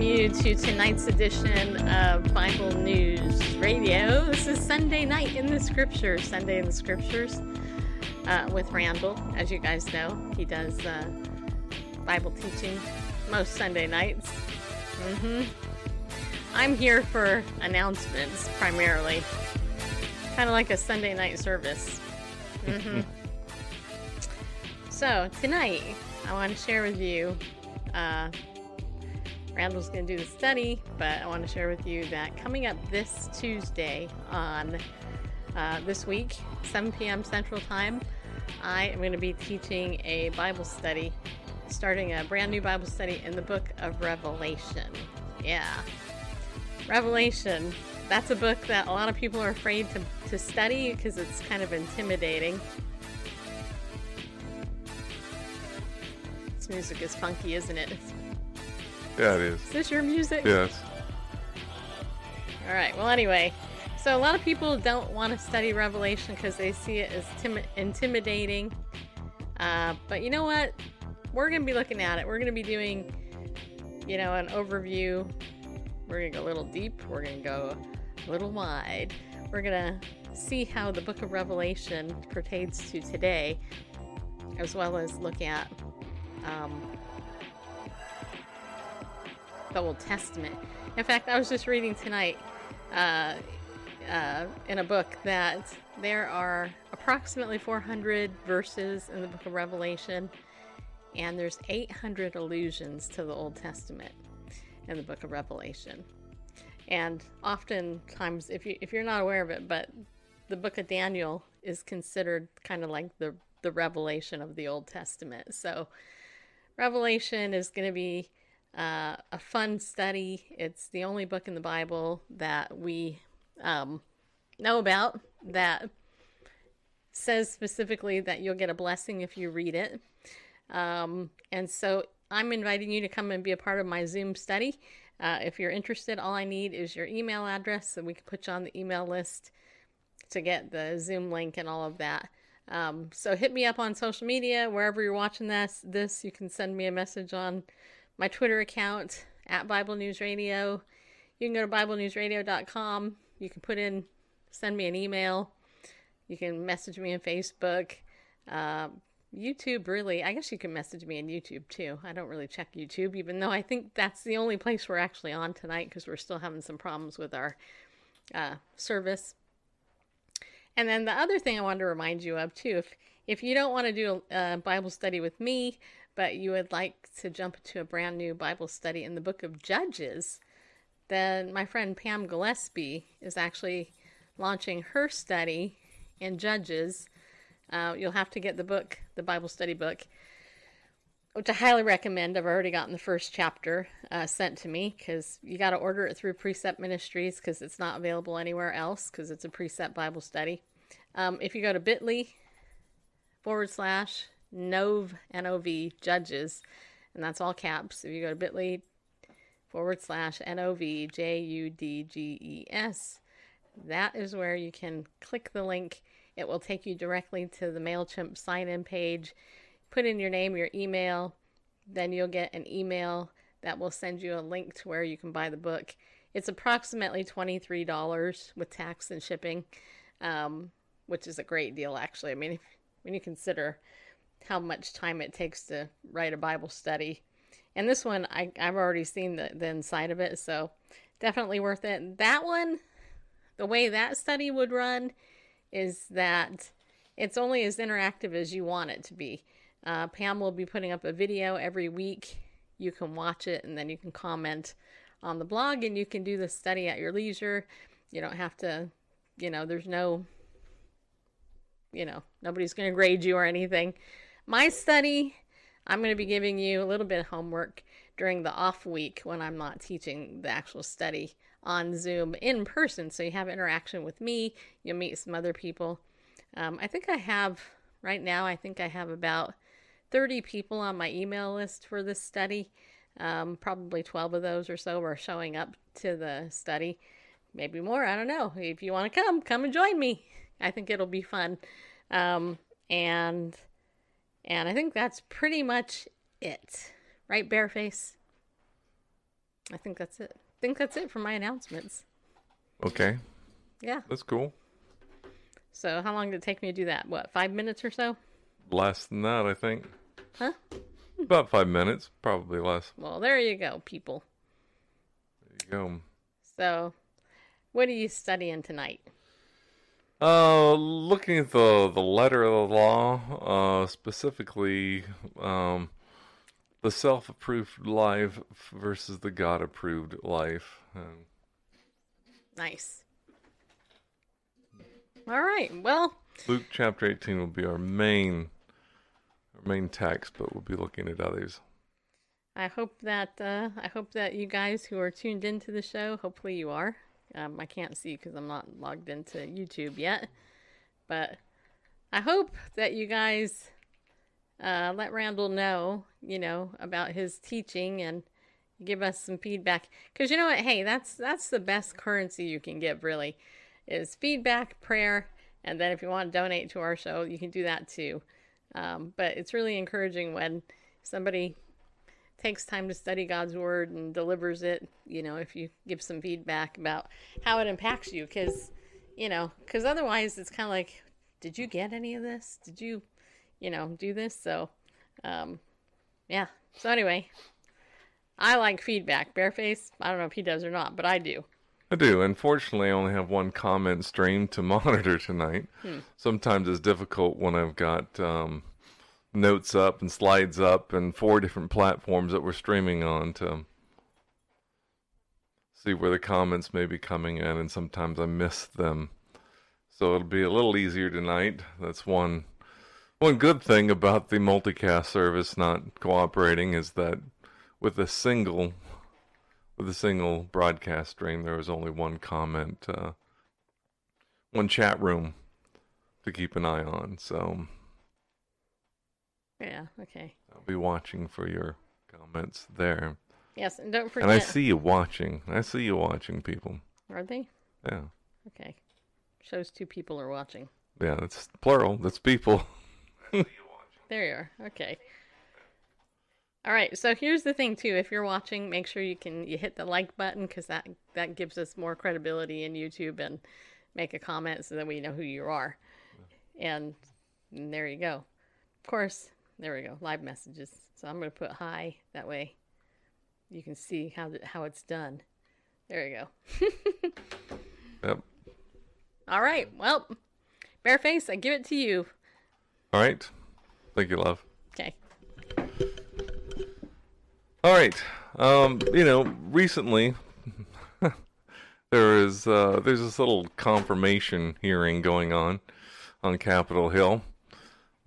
I want to welcome you to tonight's edition of Bible News Radio. This is Sunday night in the Scriptures, Sunday in the Scriptures, uh, with Randall. As you guys know, he does uh, Bible teaching most Sunday nights. Mm-hmm. I'm here for announcements primarily, kind of like a Sunday night service. Mm-hmm. so tonight, I want to share with you. Uh, Randall's going to do the study, but I want to share with you that coming up this Tuesday on uh, this week, 7 p.m. Central Time, I am going to be teaching a Bible study, starting a brand new Bible study in the book of Revelation. Yeah. Revelation. That's a book that a lot of people are afraid to, to study because it's kind of intimidating. This music is funky, isn't it? Yeah, it is. Is this your music? Yes. All right. Well, anyway, so a lot of people don't want to study Revelation because they see it as tim- intimidating. Uh, but you know what? We're going to be looking at it. We're going to be doing, you know, an overview. We're going to go a little deep. We're going to go a little wide. We're going to see how the book of Revelation pertains to today, as well as look at um, the Old Testament. In fact, I was just reading tonight uh, uh, in a book that there are approximately 400 verses in the book of Revelation, and there's 800 allusions to the Old Testament in the book of Revelation. And oftentimes, if you if you're not aware of it, but the book of Daniel is considered kind of like the the revelation of the Old Testament. So, Revelation is going to be uh, a fun study. It's the only book in the Bible that we um, know about that says specifically that you'll get a blessing if you read it. Um, and so I'm inviting you to come and be a part of my Zoom study. Uh, if you're interested, all I need is your email address so we can put you on the email list to get the Zoom link and all of that. Um, so hit me up on social media, wherever you're watching this. This you can send me a message on my Twitter account at Bible News Radio. You can go to BibleNewsRadio.com. You can put in, send me an email. You can message me on Facebook. Uh, YouTube, really. I guess you can message me on YouTube too. I don't really check YouTube, even though I think that's the only place we're actually on tonight because we're still having some problems with our uh, service. And then the other thing I wanted to remind you of too, if if you don't want to do a, a Bible study with me, but you would like to jump into a brand new Bible study in the book of Judges, then my friend Pam Gillespie is actually launching her study in Judges. Uh, you'll have to get the book, the Bible study book, which I highly recommend. I've already gotten the first chapter uh, sent to me because you got to order it through Precept Ministries because it's not available anywhere else because it's a Precept Bible study. Um, if you go to bit.ly forward slash Nov, N-O-V, Judges, and that's all caps. If you go to bit.ly forward slash N-O-V, J-U-D-G-E-S, that is where you can click the link. It will take you directly to the MailChimp sign-in page. Put in your name, your email, then you'll get an email that will send you a link to where you can buy the book. It's approximately $23 with tax and shipping, um, which is a great deal, actually. I mean, if, when you consider how much time it takes to write a Bible study. And this one, I, I've already seen the, the inside of it, so definitely worth it. That one, the way that study would run is that it's only as interactive as you want it to be. Uh, Pam will be putting up a video every week. You can watch it and then you can comment on the blog and you can do the study at your leisure. You don't have to, you know, there's no, you know, nobody's going to grade you or anything. My study, I'm going to be giving you a little bit of homework during the off week when I'm not teaching the actual study on Zoom in person. So you have interaction with me, you'll meet some other people. Um, I think I have, right now, I think I have about 30 people on my email list for this study. Um, probably 12 of those or so are showing up to the study. Maybe more, I don't know. If you want to come, come and join me. I think it'll be fun. Um, and and I think that's pretty much it. Right, Bareface? I think that's it. I think that's it for my announcements. Okay, Yeah. that's cool. So how long did it take me to do that? What, five minutes or so? Less than that, I think. Huh? About five minutes, probably less. Well, there you go, people. There you go. So, what are you studying tonight? Uh, looking at the the letter of the law, uh, specifically, um, the self-approved life versus the God-approved life. And Nice. All right. Well, Luke chapter eighteen will be our main our main text, but we'll be looking at others. I hope that uh, I hope that you guys who are tuned into the show, hopefully you are. Um, I can't see because I'm not logged into YouTube yet, but I hope that you guys uh, let Randall know, you know, about his teaching and give us some feedback. Because you know what? Hey, that's that's the best currency you can give. Really, is feedback, prayer, and then if you want to donate to our show, you can do that too. Um, but it's really encouraging when somebody takes time to study God's word and delivers it, you know, if you give some feedback about how it impacts you cuz you know, cuz otherwise it's kind of like did you get any of this? Did you, you know, do this? So um yeah. So anyway, I like feedback. Bareface, I don't know if he does or not, but I do. I do. Unfortunately, I only have one comment stream to monitor tonight. Sometimes it's difficult when I've got um, notes up and slides up and four different platforms that we're streaming on to see where the comments may be coming in, and sometimes I miss them. So it'll be a little easier tonight. That's one one good thing about the multicast service not cooperating is that with a single with a single broadcast stream, there was only one comment, uh, one chat room to keep an eye on. So Yeah, okay. I'll be watching for your comments there. Yes, and don't forget And I see you watching. I see you watching, people. Are they? Yeah. Okay. Shows two people are watching. Yeah, that's plural. That's people. There you are. Okay. All right. So here's the thing too. If you're watching, make sure you can you hit the like button because that that gives us more credibility in YouTube and make a comment so that we know who you are. And, and there you go. Of course, there we go. Live messages. So I'm going to put hi that way. You can see how how it's done. There you go. Yep. All right. Well, Bareface, I give it to you. All right. Thank you, love. Okay. All right. Um, you know, recently there is uh, there's this little confirmation hearing going on on Capitol Hill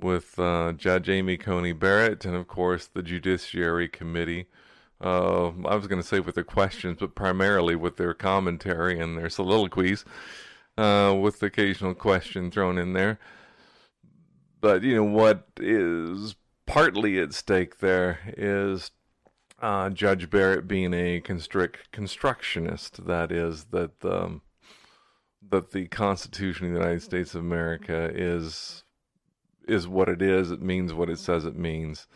with uh, Judge Amy Coney Barrett and of course the Judiciary Committee. Uh, I was going to say with their questions, but primarily with their commentary and their soliloquies, uh, with the occasional question thrown in there. But you know what is partly at stake there is uh, Judge Barrett being a constrict constructionist. That is that the that the Constitution of the United States of America is is what it is. It means what it says it means.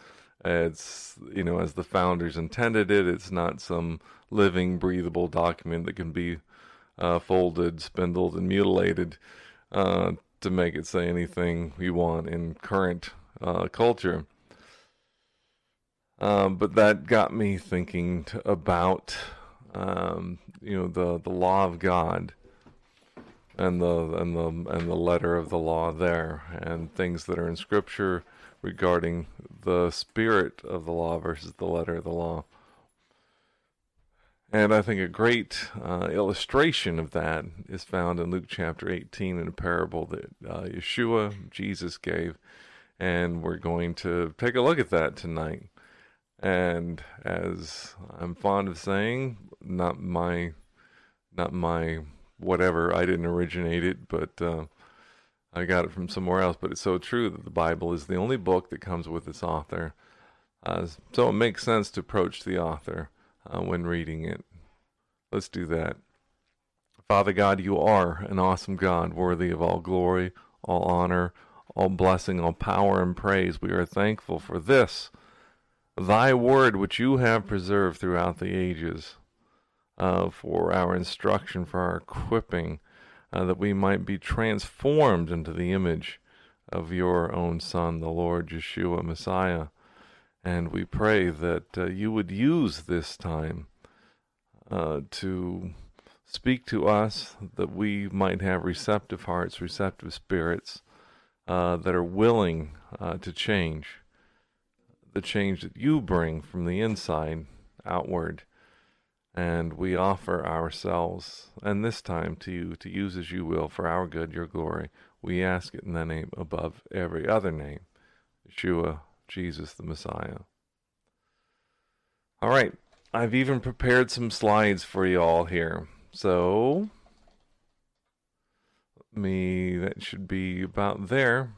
It's you know as the founders intended it. It's not some living, breathable document that can be uh, folded, spindled, and mutilated uh, to make it say anything you want in current uh, culture. Um, but that got me thinking t- about, um, you know, the, the law of God and the and the and the letter of the law there, and things that are in Scripture regarding the spirit of the law versus the letter of the law. And I think a great uh, illustration of that is found in Luke chapter 18 in a parable that uh, Yeshua, Jesus, gave. And we're going to take a look at that tonight. And as I'm fond of saying, not my, not my whatever. I didn't originate it, but uh, I got it from somewhere else. But it's so true that the Bible is the only book that comes with its author. Uh, so it makes sense to approach the author uh, when reading it. Let's do that. Father God, you are an awesome God, worthy of all glory, all honor, all blessing, all power, and praise. We are thankful for this, thy word, which you have preserved throughout the ages, uh, for our instruction, for our equipping, uh, that we might be transformed into the image of your own Son, the Lord Yeshua Messiah. And we pray that uh, you would use this time uh, to speak to us, that we might have receptive hearts, receptive spirits uh, that are willing uh, to change, the change that you bring from the inside outward. And we offer ourselves, and this time to you, to use as you will for our good, your glory. We ask it in the name above every other name, Yeshua, Jesus the Messiah. All right, I've even prepared some slides for you all here. So, me, that should be about there.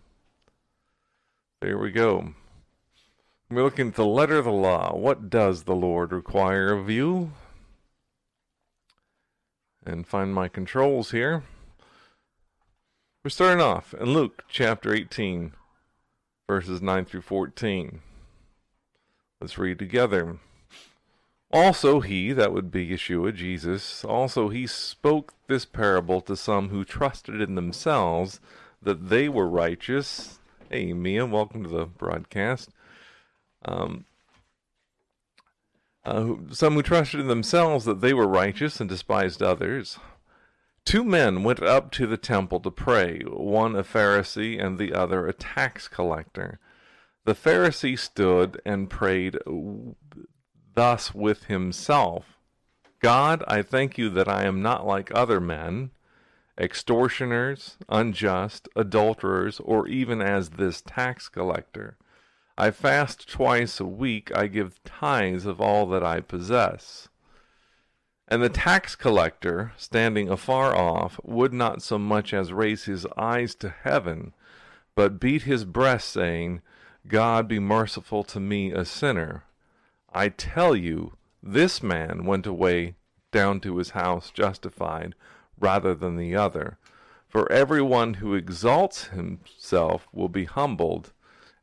There we go. We're looking at the letter of the law. What does the Lord require of you? And find my controls here. We're starting off in Luke chapter 18, verses 9 through 14. Let's read together. Also, he, that would be Yeshua, Jesus, also he spoke this parable to some who trusted in themselves that they were righteous. Hey, Mia, welcome to the broadcast. Um, uh, some who trusted in themselves that they were righteous and despised others. Two men went up to the temple to pray, one a Pharisee and the other a tax collector. The Pharisee stood and prayed thus with himself God, I thank you that I am not like other men, extortioners, unjust, adulterers, or even as this tax collector. I fast twice a week, I give tithes of all that I possess. And the tax collector, standing afar off, would not so much as raise his eyes to heaven, but beat his breast, saying, God be merciful to me, a sinner. I tell you, this man went away down to his house justified rather than the other. For everyone who exalts himself will be humbled,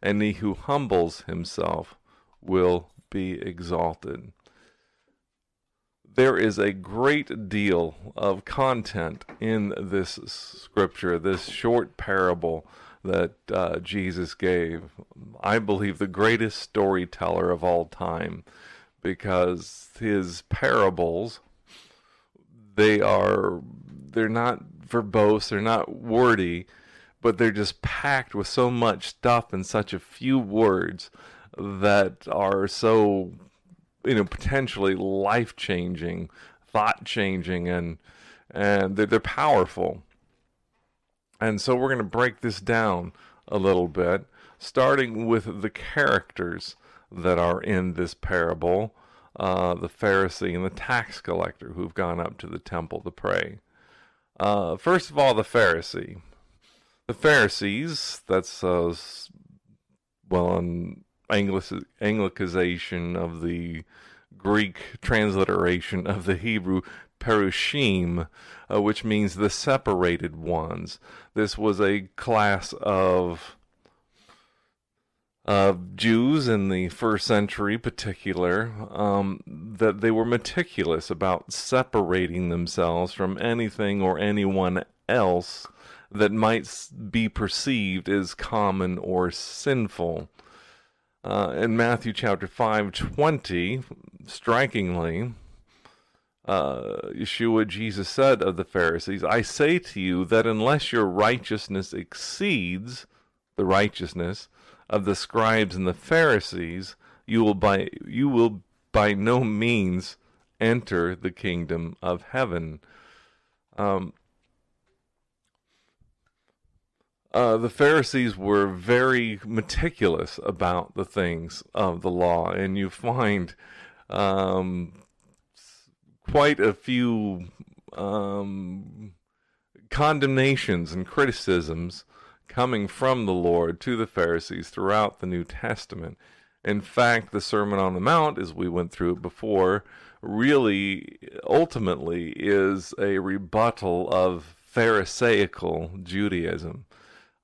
and he who humbles himself will be exalted. There is a great deal of content in this scripture, this short parable that uh, Jesus gave. I believe the greatest storyteller of all time because his parables they are they're not verbose, they're not wordy, but they're just packed with so much stuff in such a few words that are so you know potentially life-changing, thought-changing and and they're, they're powerful and so we're going to break this down a little bit, starting with the characters that are in this parable uh, the Pharisee and the tax collector who've gone up to the temple to pray. Uh, first of all, the Pharisee. The Pharisees, that's uh, well, an Anglic- Anglicization of the Greek transliteration of the Hebrew perushim, uh, which means the separated ones. This was a class of Jews in the first century, particular, um, that they were meticulous about separating themselves from anything or anyone else that might be perceived as common or sinful. Uh, in Matthew chapter 5, 20, strikingly, uh, Yeshua, Jesus said of the Pharisees, I say to you that unless your righteousness exceeds the righteousness of the scribes and the Pharisees, you will by you will by no means enter the kingdom of heaven. Um, uh, the Pharisees were very meticulous about the things of the law, and you find um, quite a few um, condemnations and criticisms coming from the Lord to the Pharisees throughout the New Testament. In fact, the Sermon on the Mount, as we went through it before, really ultimately is a rebuttal of Pharisaical Judaism.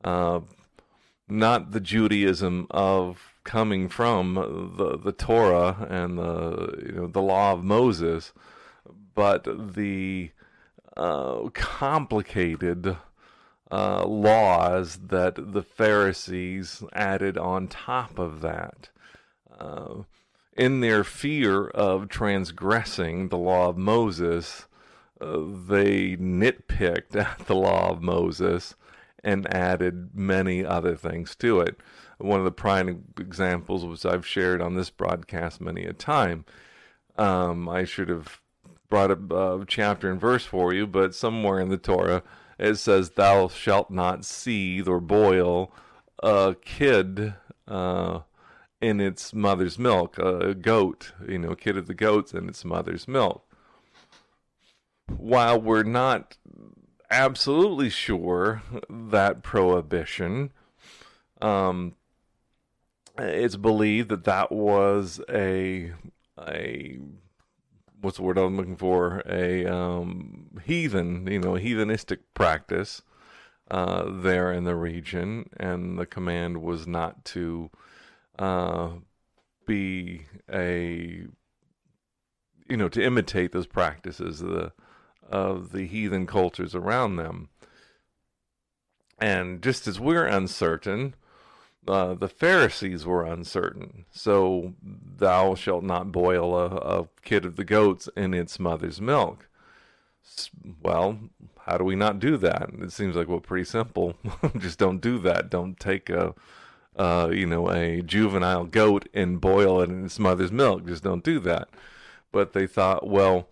Uh, not the Judaism of coming from the the Torah and the you know the law of Moses, but the uh, complicated uh, laws that the Pharisees added on top of that. Uh, in their fear of transgressing the law of Moses, uh, they nitpicked at the law of Moses and added many other things to it. One of the prime examples, which I've shared on this broadcast many a time, um, I should have brought a uh, chapter and verse for you, but somewhere in the Torah it says, "Thou shalt not seethe or boil a kid uh, in its mother's milk, a goat, you know, kid of the goats in its mother's milk." While we're not absolutely sure that prohibition. Um, it's believed that that was a a what's the word I'm looking for a um, heathen, you know, heathenistic practice uh, there in the region, and the command was not to uh, be a you know to imitate those practices. The of the heathen cultures around them. And just as we're uncertain, uh, the Pharisees were uncertain. So, thou shalt not boil a, a kid of the goats in its mother's milk. Well, how do we not do that? It seems like well, pretty simple. Just don't do that. Don't take a, uh, you know, a juvenile goat and boil it in its mother's milk. Just don't do that. But they thought, well,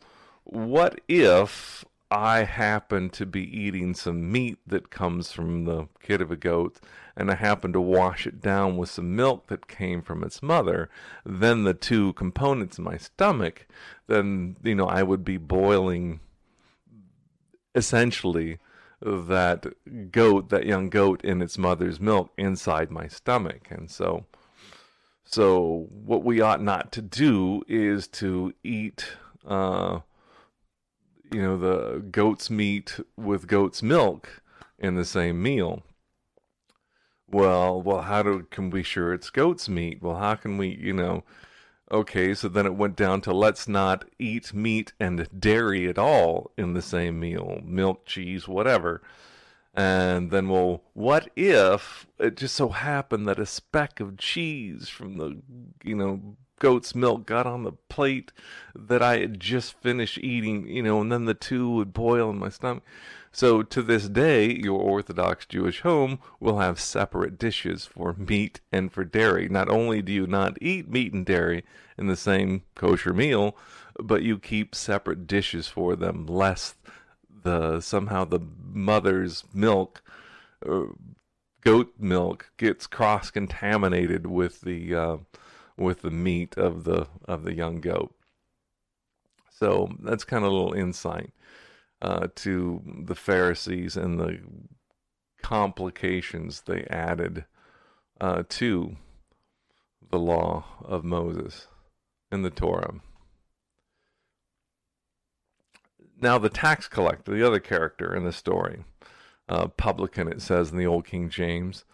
what if I happen to be eating some meat that comes from the kid of a goat and I happen to wash it down with some milk that came from its mother, then the two components in my stomach, then, you know, I would be boiling essentially that goat, that young goat in its mother's milk inside my stomach. And so, so what we ought not to do is to eat, uh, you know, the goat's meat with goat's milk in the same meal. Well, well, how do can we sure it's goat's meat? Well, how can we, you know? Okay, so then it went down to let's not eat meat and dairy at all in the same meal, milk, cheese, whatever. And then, well, what if it just so happened that a speck of cheese from the, you know, goat's milk got on the plate that I had just finished eating, you know, and then the two would boil in my stomach. So to this day, your Orthodox Jewish home will have separate dishes for meat and for dairy. Not only do you not eat meat and dairy in the same kosher meal, but you keep separate dishes for them, lest the somehow the mother's milk, uh, goat milk, gets cross contaminated with the uh, with the meat of the of the young goat. So that's kind of a little insight uh, to the Pharisees and the complications they added uh, to the law of Moses and the Torah. Now, the tax collector, the other character in the story, uh, publican, it says in the Old King James.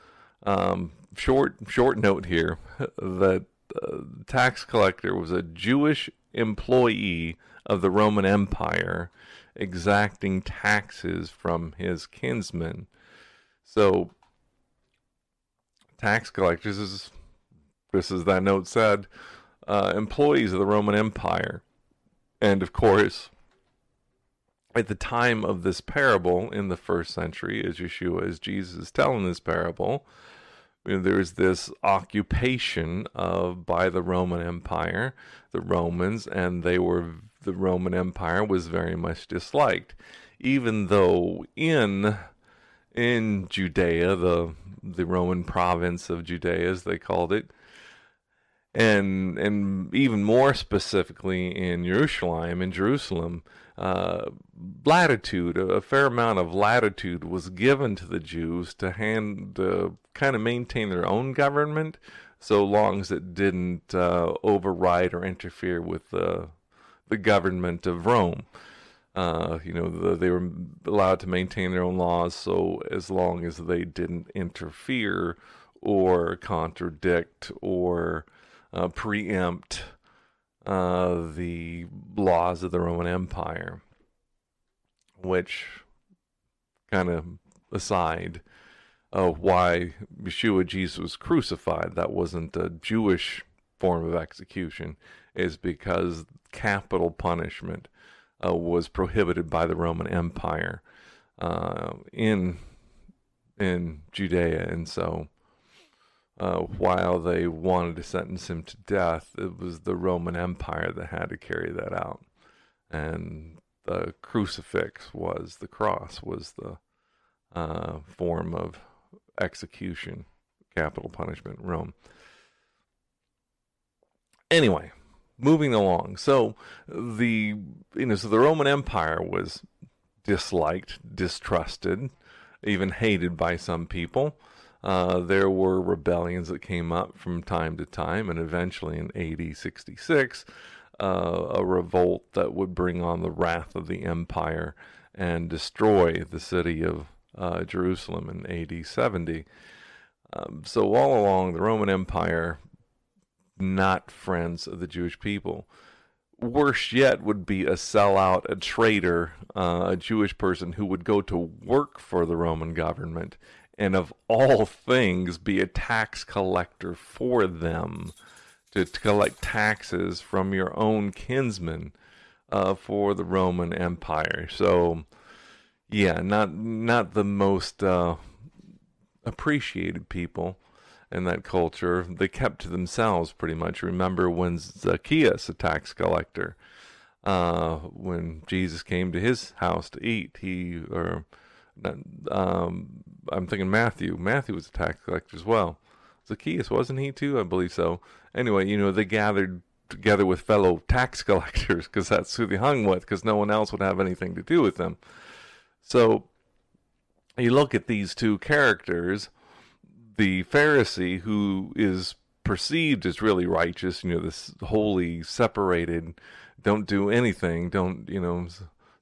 Um, short, short note here that uh, tax collector was a Jewish employee of the Roman Empire exacting taxes from his kinsmen. So, tax collectors, is, just as that note said, uh, employees of the Roman Empire. And of course, at the time of this parable in the first century, as Yeshua, as Jesus is telling this parable, there's this occupation of by the Roman Empire, the Romans, and they were the Roman Empire was very much disliked, even though in in Judea, the the Roman province of Judea, as they called it, and and even more specifically in Jerusalem, in Jerusalem, uh, latitude, a fair amount of latitude was given to the Jews to hand, uh, kind of maintain their own government, so long as it didn't uh, override or interfere with the the government of Rome. Uh, you know, the, they were allowed to maintain their own laws, so as long as they didn't interfere or contradict or uh, preempt uh, the laws of the Roman Empire, which kind of aside of why Yeshua Jesus was crucified, that wasn't a Jewish form of execution, is because capital punishment uh, was prohibited by the Roman Empire uh, in in Judea, and so uh, while they wanted to sentence him to death, it was the Roman Empire that had to carry that out, and the crucifix was the cross was the uh, form of execution, capital punishment in Rome. Anyway, moving along. So the you know so the Roman Empire was disliked, distrusted, even hated by some people. Uh, there were rebellions that came up from time to time, and eventually in AD 66, uh, a revolt that would bring on the wrath of the empire and destroy the city of uh, Jerusalem in AD 70. Um, so, all along, the Roman Empire not friends of the Jewish people. Worse yet would be a sellout, a traitor, uh, a Jewish person who would go to work for the Roman government and, of all things, be a tax collector for them to, to collect taxes from your own kinsmen uh, for the Roman Empire. So, yeah, not not the most uh, appreciated people in that culture, they kept to themselves pretty much. Remember when Zacchaeus, a tax collector, uh, when Jesus came to his house to eat, he or um, I'm thinking Matthew. Matthew was a tax collector as well. Zacchaeus wasn't he too? I believe so. Anyway, you know they gathered together with fellow tax collectors because that's who they hung with because no one else would have anything to do with them. So you look at these two characters the Pharisee who is perceived as really righteous, you know, this holy, separated, don't do anything, don't, you know,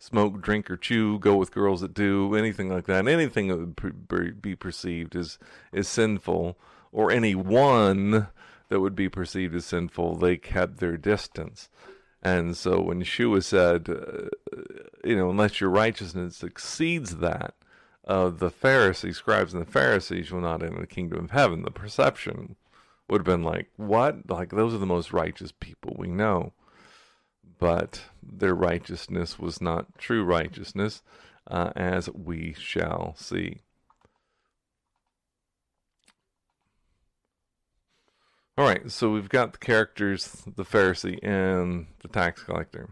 smoke, drink, or chew, go with girls that do, anything like that, anything that would be perceived as, as sinful, or any one that would be perceived as sinful, they kept their distance. And so when Yeshua said, uh, you know, unless your righteousness exceeds that, uh, the Pharisees, scribes, and the Pharisees will not enter the kingdom of heaven. The perception would have been like, what? Like, those are the most righteous people we know. But their righteousness was not true righteousness, uh, as we shall see. All right, so we've got the characters, the Pharisee and the tax collector.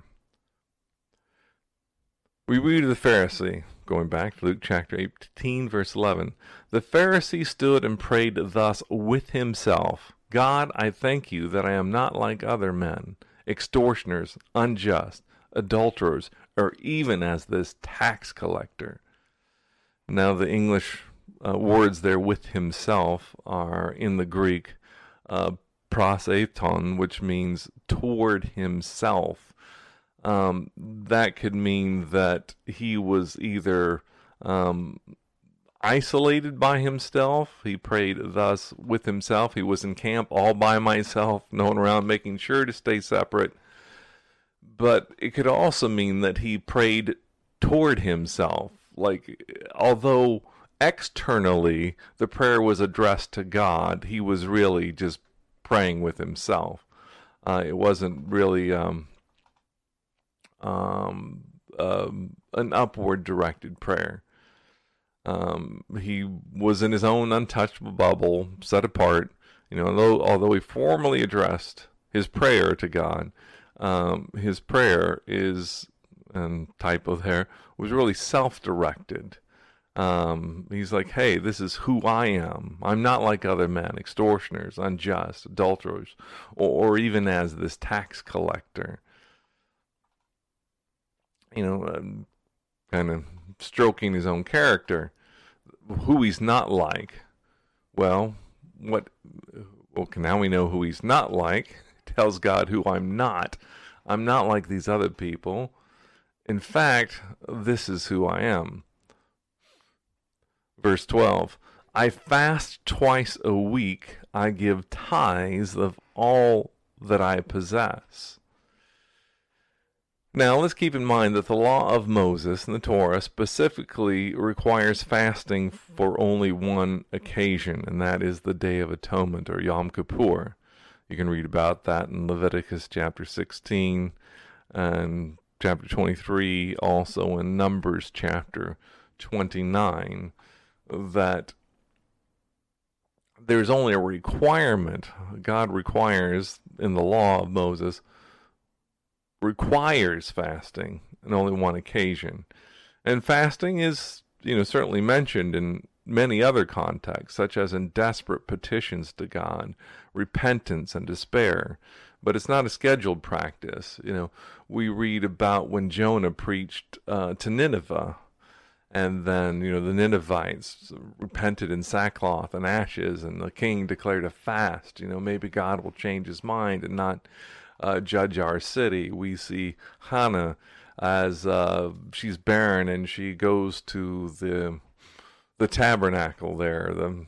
We read the Pharisee, going back to Luke chapter 18, verse 11. The Pharisee stood and prayed thus with himself God, I thank you that I am not like other men, extortioners, unjust, adulterers, or even as this tax collector. Now, the English uh, words there with himself are in the Greek uh, which means toward himself um, that could mean that he was either um, isolated by himself. He prayed thus with himself. He was in camp all by myself, no one around, making sure to stay separate. But it could also mean that he prayed toward himself. Like, although externally the prayer was addressed to God, he was really just praying with himself. Uh, it wasn't really um, um, um, an upward directed prayer. Um, he was in his own untouchable bubble, set apart. You know, although, although he formally addressed his prayer to God, um, his prayer is, and typo there, was really self directed. Um, he's like, hey, this is who I am. I'm not like other men, extortioners, unjust, adulterers, or, or even as this tax collector. You know, um, kind of stroking his own character. Who he's not like. Well, what? Well, now we know who he's not like. Tells God who I'm not. I'm not like these other people. In fact, this is who I am. Verse 12 I fast twice a week, I give tithes of all that I possess. Now, let's keep in mind that the law of Moses and the Torah specifically requires fasting for only one occasion, and that is the Day of Atonement or Yom Kippur. You can read about that in Leviticus chapter 16 and chapter 23, also in Numbers chapter 29, that there's only a requirement. God requires in the law of Moses requires fasting in only one occasion. And fasting is, you know, certainly mentioned in many other contexts, such as in desperate petitions to God, repentance and despair. But it's not a scheduled practice. You know, we read about when Jonah preached uh, to Nineveh, and then you know the Ninevites repented in sackcloth and ashes, and the king declared a fast. You know, maybe God will change his mind and not uh, judge our city. We see Hannah as uh, she's barren and she goes to the the tabernacle there, the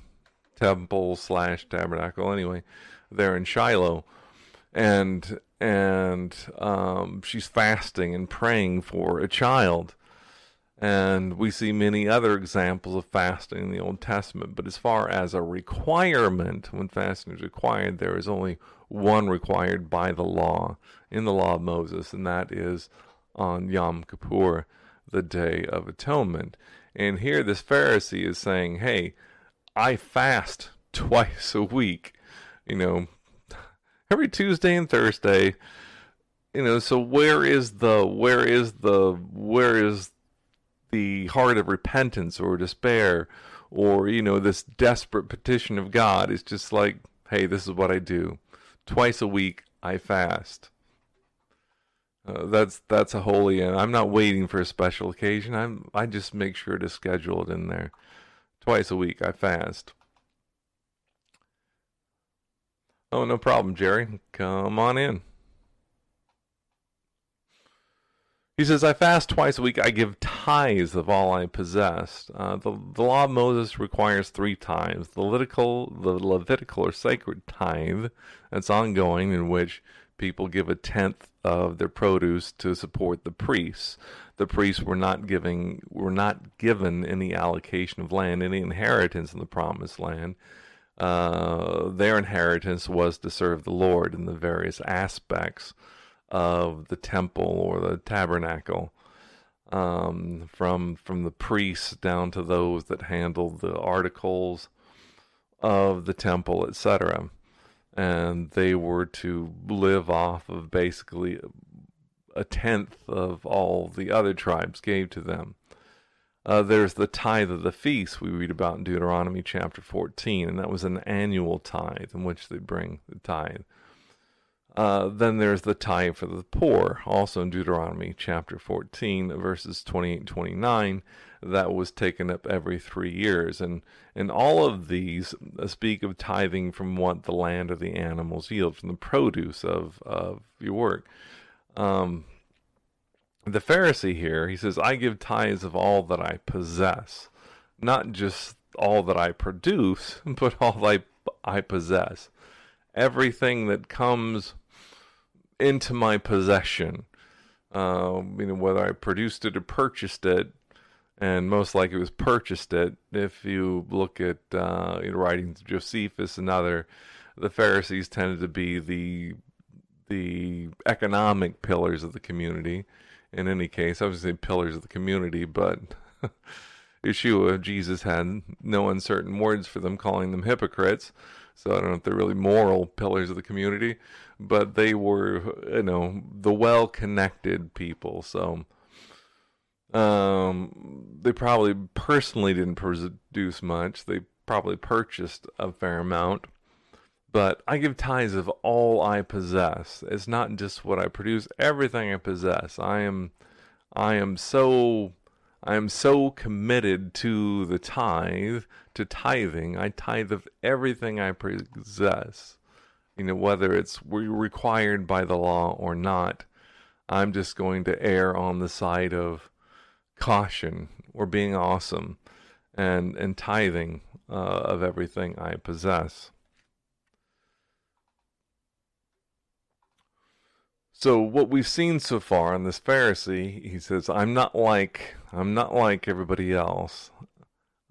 temple slash tabernacle anyway, there in Shiloh, and and um, she's fasting and praying for a child. And we see many other examples of fasting in the Old Testament. But as far as a requirement, when fasting is required, there is only one required by the law, in the law of Moses, and that is on Yom Kippur, the Day of Atonement. And here this Pharisee is saying, hey, I fast twice a week, you know, every Tuesday and Thursday. You know, so where is the where is the where is the heart of repentance or despair or you know this desperate petition of God is just like, hey, this is what I do twice a week I fast. Uh, that's that's a holy, and I'm not waiting for a special occasion. I'm I just make sure to schedule it in there. Twice a week I fast. Oh, no problem, Jerry. Come on in. He says, I fast twice a week. I give tithes of all I possess. Uh, the, the law of Moses requires three tithes. The Levitical, the Levitical or sacred tithe that's ongoing, in which people give a tenth of their produce to support the priests. The priests were not giving were not given any allocation of land, any inheritance in the promised land. Uh, their inheritance was to serve the Lord in the various aspects of the temple or the tabernacle, um, from from the priests down to those that handled the articles of the temple, etc. And they were to live off of basically a tenth of all the other tribes gave to them. Uh, there's the tithe of the feast we read about in Deuteronomy chapter 14, and that was an annual tithe in which they bring the tithe. Uh, then there's the tithe for the poor, also in Deuteronomy chapter 14, verses 28 and 29, that was taken up every three years. And, and all of these speak of tithing from what the land or the animals yield, from the produce of, of your work. Um, the Pharisee here, he says, I give tithes of all that I possess, not just all that I produce, but all that I, I possess. Everything that comes into my possession. Uh, you know, whether I produced it or purchased it, and most likely it was purchased it. If you look at uh, you know, writings of Josephus and other, the Pharisees tended to be the the economic pillars of the community. In any case, I say pillars of the community, but Yeshua, Jesus had no uncertain words for them, calling them hypocrites. So I don't know if they're really moral pillars of the community, but they were, you know, the well connected people. So Um, they probably personally didn't produce much. They probably purchased a fair amount. But I give tithes of all I possess. It's not just what I produce, everything I possess. I am I am so I am so committed to the tithe, to tithing. I tithe of everything I possess. You know, whether it's required by the law or not. I'm just going to err on the side of caution or being awesome and, and tithing uh, of everything I possess. So what we've seen so far in this Pharisee, he says, I'm not like I'm not like everybody else.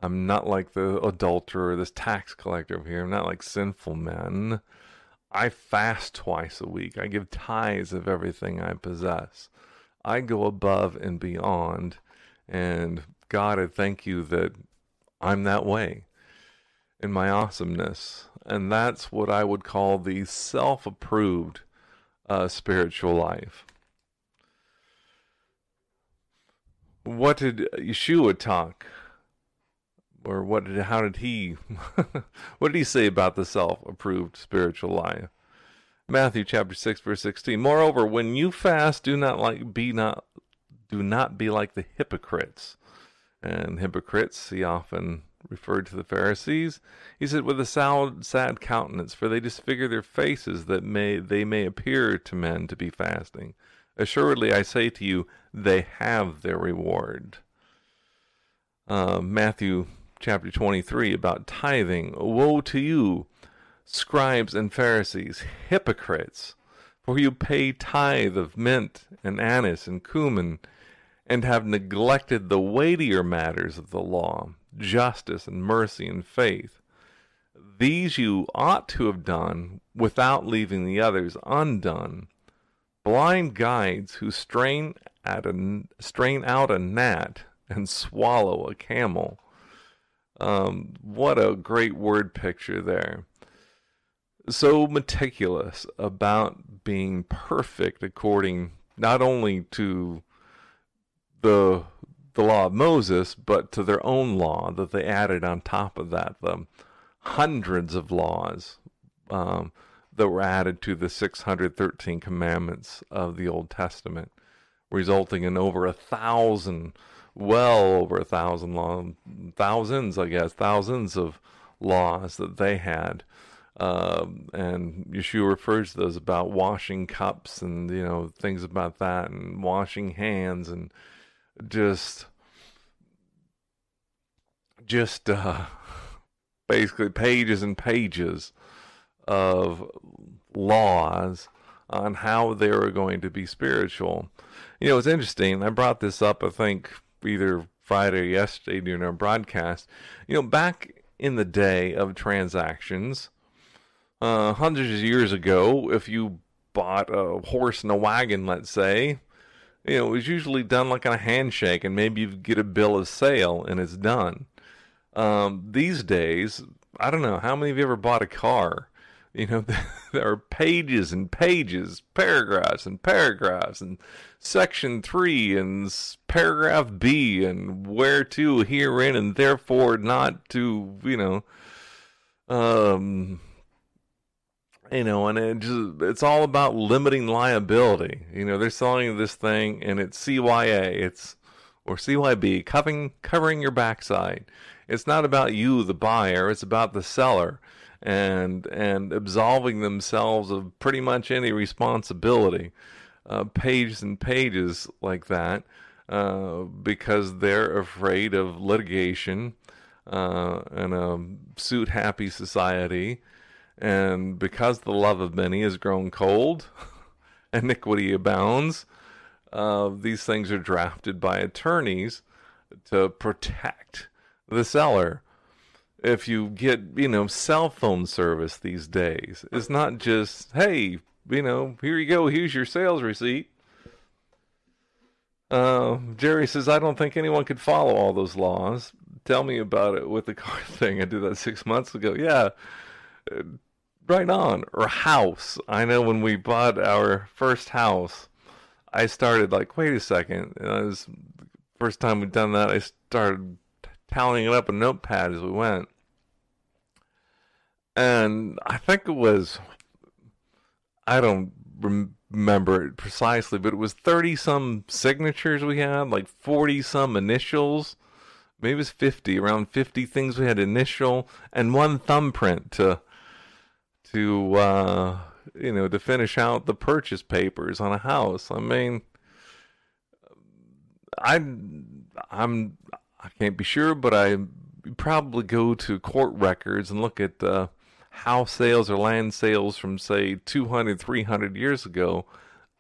I'm not like the adulterer, this tax collector over here. I'm not like sinful men. I fast twice a week. I give tithes of everything I possess. I go above and beyond. And God, I thank you that I'm that way in my awesomeness. And that's what I would call the self approved uh, spiritual life. What did Yeshua talk? Or what did how did he what did he say about the self-approved spiritual life? Matthew chapter 6 verse 16. Moreover, when you fast, do not like be not do not be like the hypocrites. And hypocrites, he often referred to the Pharisees. He said, with a sad, sad countenance, for they disfigure their faces that may they may appear to men to be fasting. Assuredly, I say to you, they have their reward. Uh, Matthew chapter 23 about tithing. Woe to you, scribes and Pharisees, hypocrites! For you pay tithe of mint and anise and cumin, and have neglected the weightier matters of the law, justice and mercy and faith. These you ought to have done without leaving the others undone. Blind guides who strain at a strain out a gnat and swallow a camel. Um, what a great word picture there. So meticulous about being perfect according not only to the the law of Moses, but to their own law that they added on top of that, the hundreds of laws um, that were added to the 613 commandments of the Old Testament, resulting in over a thousand, well over a thousand law, thousands, I guess, thousands of laws that they had. Um, and Yeshua refers to those about washing cups and you know things about that, and washing hands and just just uh, basically pages and pages of laws on how they were going to be spiritual. You know, it's interesting. I brought this up, I think, either Friday or yesterday during our broadcast. You know, back in the day of transactions, uh, hundreds of years ago, if you bought a horse and a wagon, let's say, you know, it was usually done like on a handshake, and maybe you get a bill of sale and it's done. Um, these days, I don't know how many of you ever bought a car. You know, there are pages and pages, paragraphs and paragraphs, and section three and paragraph B, and where to, herein, and therefore not to, you know, um, you know, and it just, it's all about limiting liability. You know, they're selling this thing and it's CYA, it's or CYB, covering covering your backside. It's not about you, the buyer. It's about the seller, and and absolving themselves of pretty much any responsibility. Uh, pages and pages like that, uh, because they're afraid of litigation uh, in a suit-happy society and because the love of many has grown cold, iniquity abounds. Uh, these things are drafted by attorneys to protect the seller. If you get, you know, cell phone service these days, it's not just, hey, you know, here you go, here's your sales receipt. Uh, Jerry says, I don't think anyone could follow all those laws. Tell me about it with the car thing. I did that six months ago. Yeah right on. Or house. I know when we bought our first house, I started like, wait a second. And I was first time we'd done that, I started tallying it up in a notepad as we went. And I think it was, I don't remember it precisely, but it was 30 some signatures we had, like 40 some initials. Maybe it was 50, around 50 things we had initial, and one thumbprint to, to, uh, you know, to finish out the purchase papers on a house. I mean, I, I'm, I can't be sure, but I probably go to court records and look at uh, house sales or land sales from say 200, 300 years ago.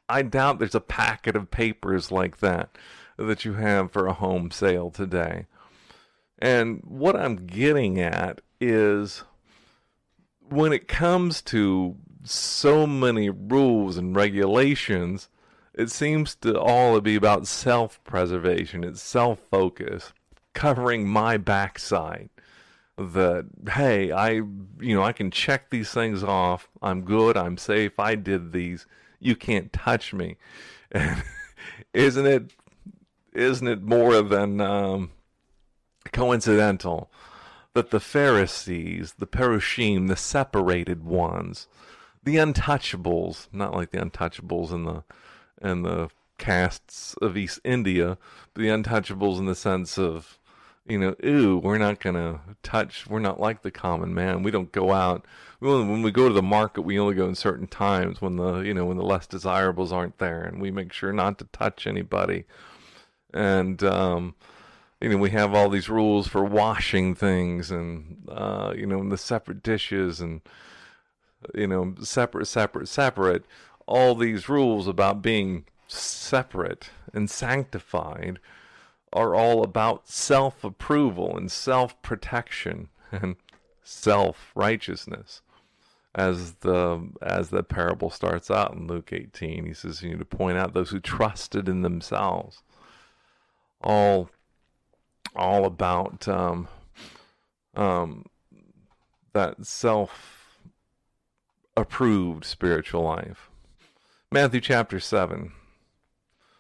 I doubt there's a packet of papers like that that you have for a home sale today. And what I'm getting at is when it comes to so many rules and regulations, it seems to all be about self preservation, it's self focus, covering my backside. That, hey, I, you know, I can check these things off. I'm good. I'm safe. I did these. You can't touch me. And isn't it, isn't it more than um, coincidental that the Pharisees, the Perushim, the separated ones, the untouchables, not like the untouchables in the and the castes of East India, but the untouchables in the sense of, you know, ooh, we're not gonna touch. We're not like the common man. We don't go out. when we go to the market, we only go in certain times when the you know when the less desirables aren't there, and we make sure not to touch anybody. And um, you know, we have all these rules for washing things, and uh, you know, in the separate dishes, and you know, separate, separate, separate all these rules about being separate and sanctified are all about self approval and self protection and self righteousness. As the as the parable starts out in Luke 18, he says, you know, to point out those who trusted in themselves. All all about um, um, that self approved spiritual life. Matthew chapter 7.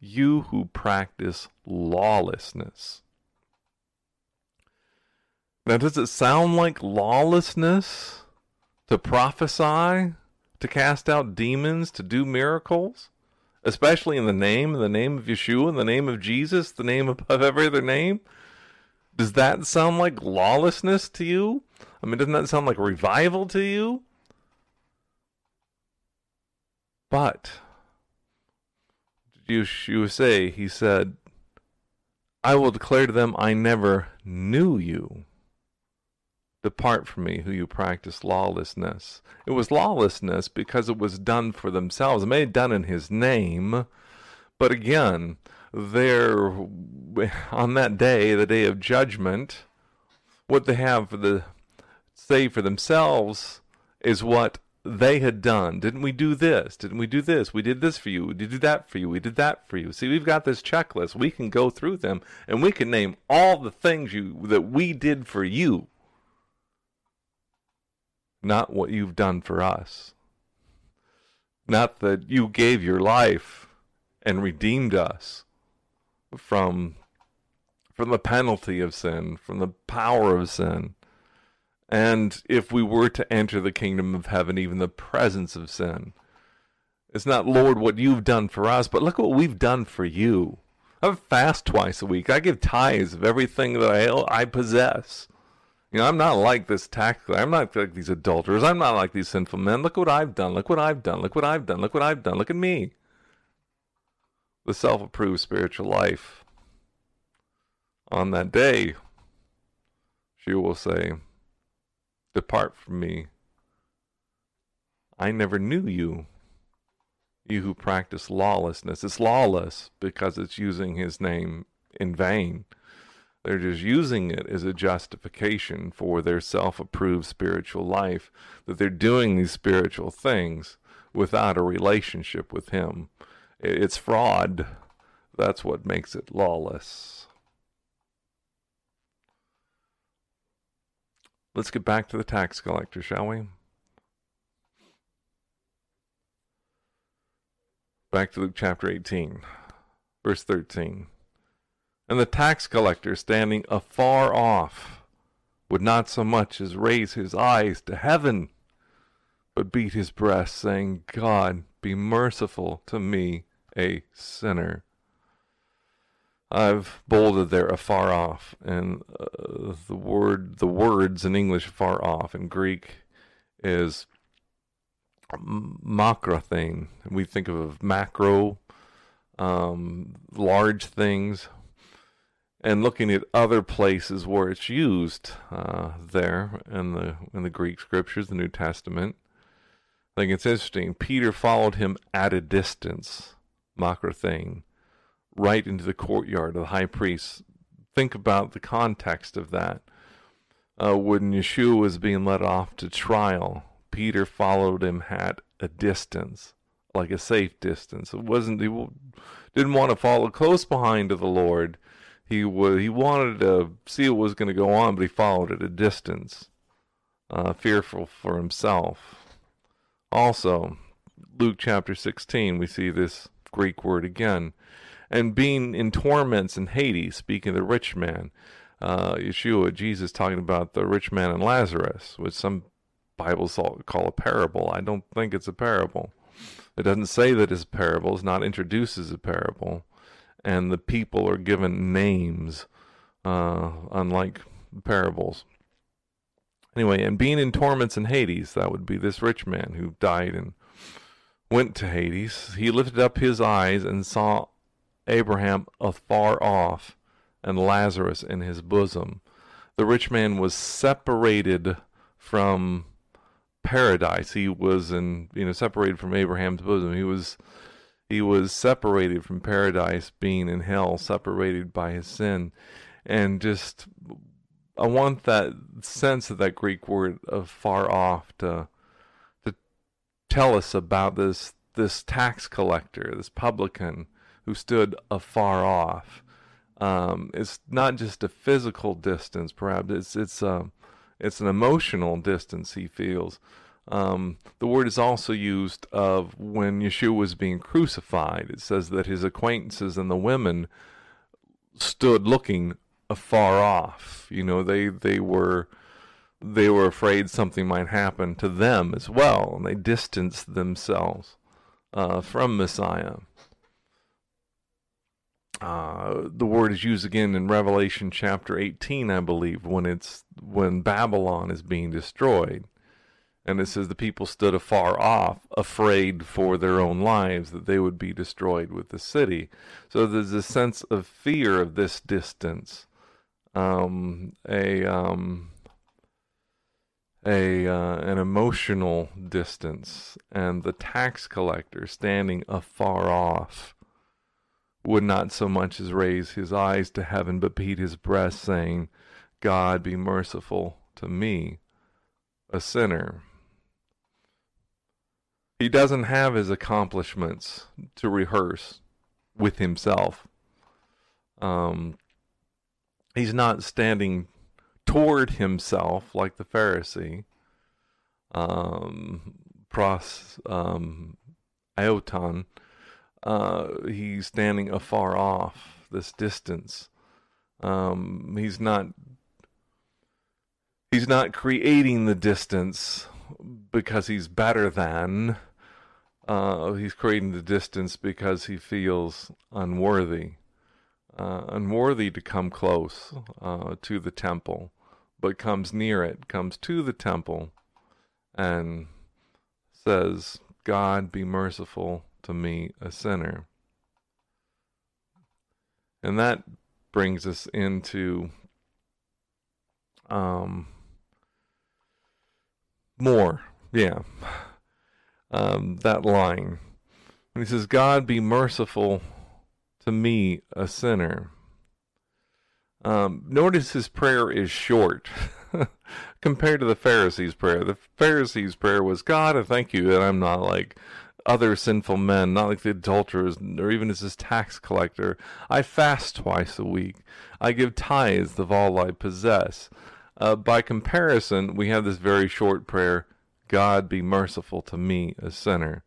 you who practice lawlessness. Now, does it sound like lawlessness to prophesy, to cast out demons, to do miracles? Especially in the name, in the name of Yeshua, in the name of Jesus, the name above every other name? Does that sound like lawlessness to you? I mean, doesn't that sound like revival to you? But Yeshua, he said, I will declare to them, I never knew you. Depart from me, who you practice lawlessness. It was lawlessness because it was done for themselves. It may have done in his name, but again, there on that day, the day of judgment, what they have for the say for themselves is what they had done. Didn't we do this? Didn't we do this? We did this for you. We did that for you. We did that for you. See, we've got this checklist. We can go through them and we can name all the things you that we did for you. Not what you've done for us. Not that you gave your life and redeemed us from from the penalty of sin, from the power of sin and if we were to enter the kingdom of heaven, even the presence of sin. It's not, Lord, what you've done for us, but look what we've done for you. I fast twice a week. I give tithes of everything that I, I possess. You know, I'm not like this tax. collector. I'm not like these adulterers. I'm not like these sinful men. Look what I've done. Look what I've done. Look what I've done. Look what I've done. Look at me. The self approved spiritual life. On that day, she will say, Depart from me. I never knew you. You who practice lawlessness. It's lawless because it's using his name in vain. They're just using it as a justification for their self approved spiritual life, that they're doing these spiritual things without a relationship with Him. It's fraud. That's what makes it lawless. Let's get back to the tax collector, shall we? Back to Luke chapter 18, verse 13. And the tax collector, standing afar off, would not so much as raise his eyes to heaven, but beat his breast, saying, God, be merciful to me, a sinner. I've bolded there afar off, and uh, the word, the words in English "far off" in Greek is makrothen. We think of macro, um, large things, and looking at other places where it's used uh, there in the in the Greek scriptures, the New Testament. I think it's interesting. Peter followed him at a distance, makrothen right into the courtyard of the high priest. Think about the context of that. Uh, when Yeshua was being led off to trial, Peter followed him at a distance, like a safe distance. It wasn't he didn't want to follow close behind to the Lord. He was he wanted to see what was going to go on, but he followed at a distance, uh, fearful for himself. Also, Luke chapter 16, we see this Greek word again and being in torments in Hades, speaking of the rich man. Uh, Yeshua, Jesus, talking about the rich man and Lazarus, which some Bibles call a parable. I don't think it's a parable. It doesn't say that it's a parable. It's not introduced as a parable. And the people are given names, uh, unlike parables. Anyway, and being in torments in Hades, that would be this rich man who died and went to Hades. He lifted up his eyes and saw Abraham afar off, and Lazarus in his bosom. The rich man was separated from paradise. He was in you know separated from Abraham's bosom. He was he was separated from paradise, being in hell, separated by his sin, and just I want that sense of that Greek word of far off to to tell us about this this tax collector, this publican who stood afar off. Um, it's not just a physical distance, perhaps it's it's a um, it's an emotional distance he feels. Um, the word is also used of when Yeshua was being crucified. It says that his acquaintances and the women stood looking afar off. You know, they they were they were afraid something might happen to them as well, and they distanced themselves uh, from Messiah. Uh, the word is used again in Revelation chapter 18, I believe, when it's when Babylon is being destroyed. And it says the people stood afar off, afraid for their own lives that they would be destroyed with the city. So there's a sense of fear of this distance, um, a um, a uh, an emotional distance, and the tax collector standing afar off would not so much as raise his eyes to heaven, but beat his breast, saying, God be merciful to me, a sinner. He doesn't have his accomplishments to rehearse with himself. Um, he's not standing toward himself like the Pharisee. Um, pros um, aoton, uh, he's standing afar off, this distance. Um, he's not he's not creating the distance because he's better than. Uh, he's creating the distance because he feels unworthy, uh, unworthy to come close uh, to the temple, but comes near it, comes to the temple, and says, "God, be merciful to me, a sinner. And that brings us into um, more, yeah, um, that line. When he says, God be merciful to me, a sinner. Um, notice his prayer is short compared to the Pharisees' prayer. The Pharisees' prayer was, God, I thank you that I'm not like other sinful men, not like the adulterers, or even as this tax collector. I fast twice a week. I give tithes of all I possess. Uh, by comparison, we have this very short prayer God be merciful to me, a sinner.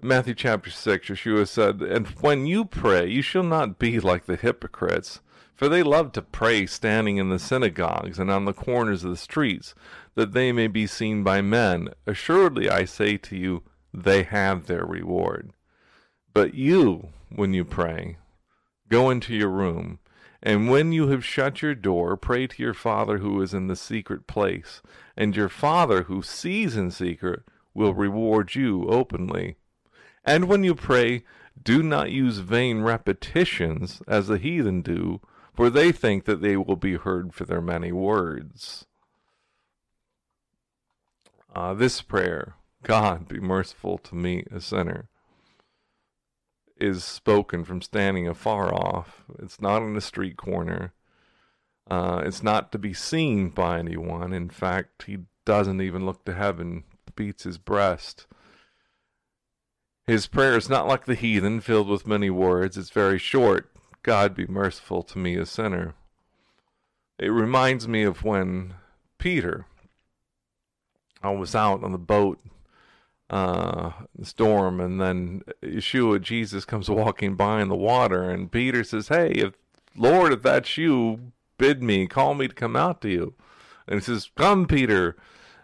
Matthew chapter 6, Yeshua said, And when you pray, you shall not be like the hypocrites, for they love to pray standing in the synagogues and on the corners of the streets, that they may be seen by men. Assuredly, I say to you, they have their reward. But you, when you pray, go into your room, and when you have shut your door, pray to your Father who is in the secret place, and your Father who sees in secret will reward you openly. And when you pray, do not use vain repetitions as the heathen do, for they think that they will be heard for their many words. Uh, this prayer, God be merciful to me, a sinner, is spoken from standing afar off. It's not in a street corner. Uh, it's not to be seen by anyone. In fact, he doesn't even look to heaven, beats his breast. His prayer is not like the heathen, filled with many words. It's very short. God be merciful to me, a sinner. It reminds me of when Peter, I was out on the boat, uh, storm, and then Yeshua, Jesus, comes walking by in the water, and Peter says, "Hey, if Lord, if that's you, bid me, call me to come out to you." And he says, "Come, Peter."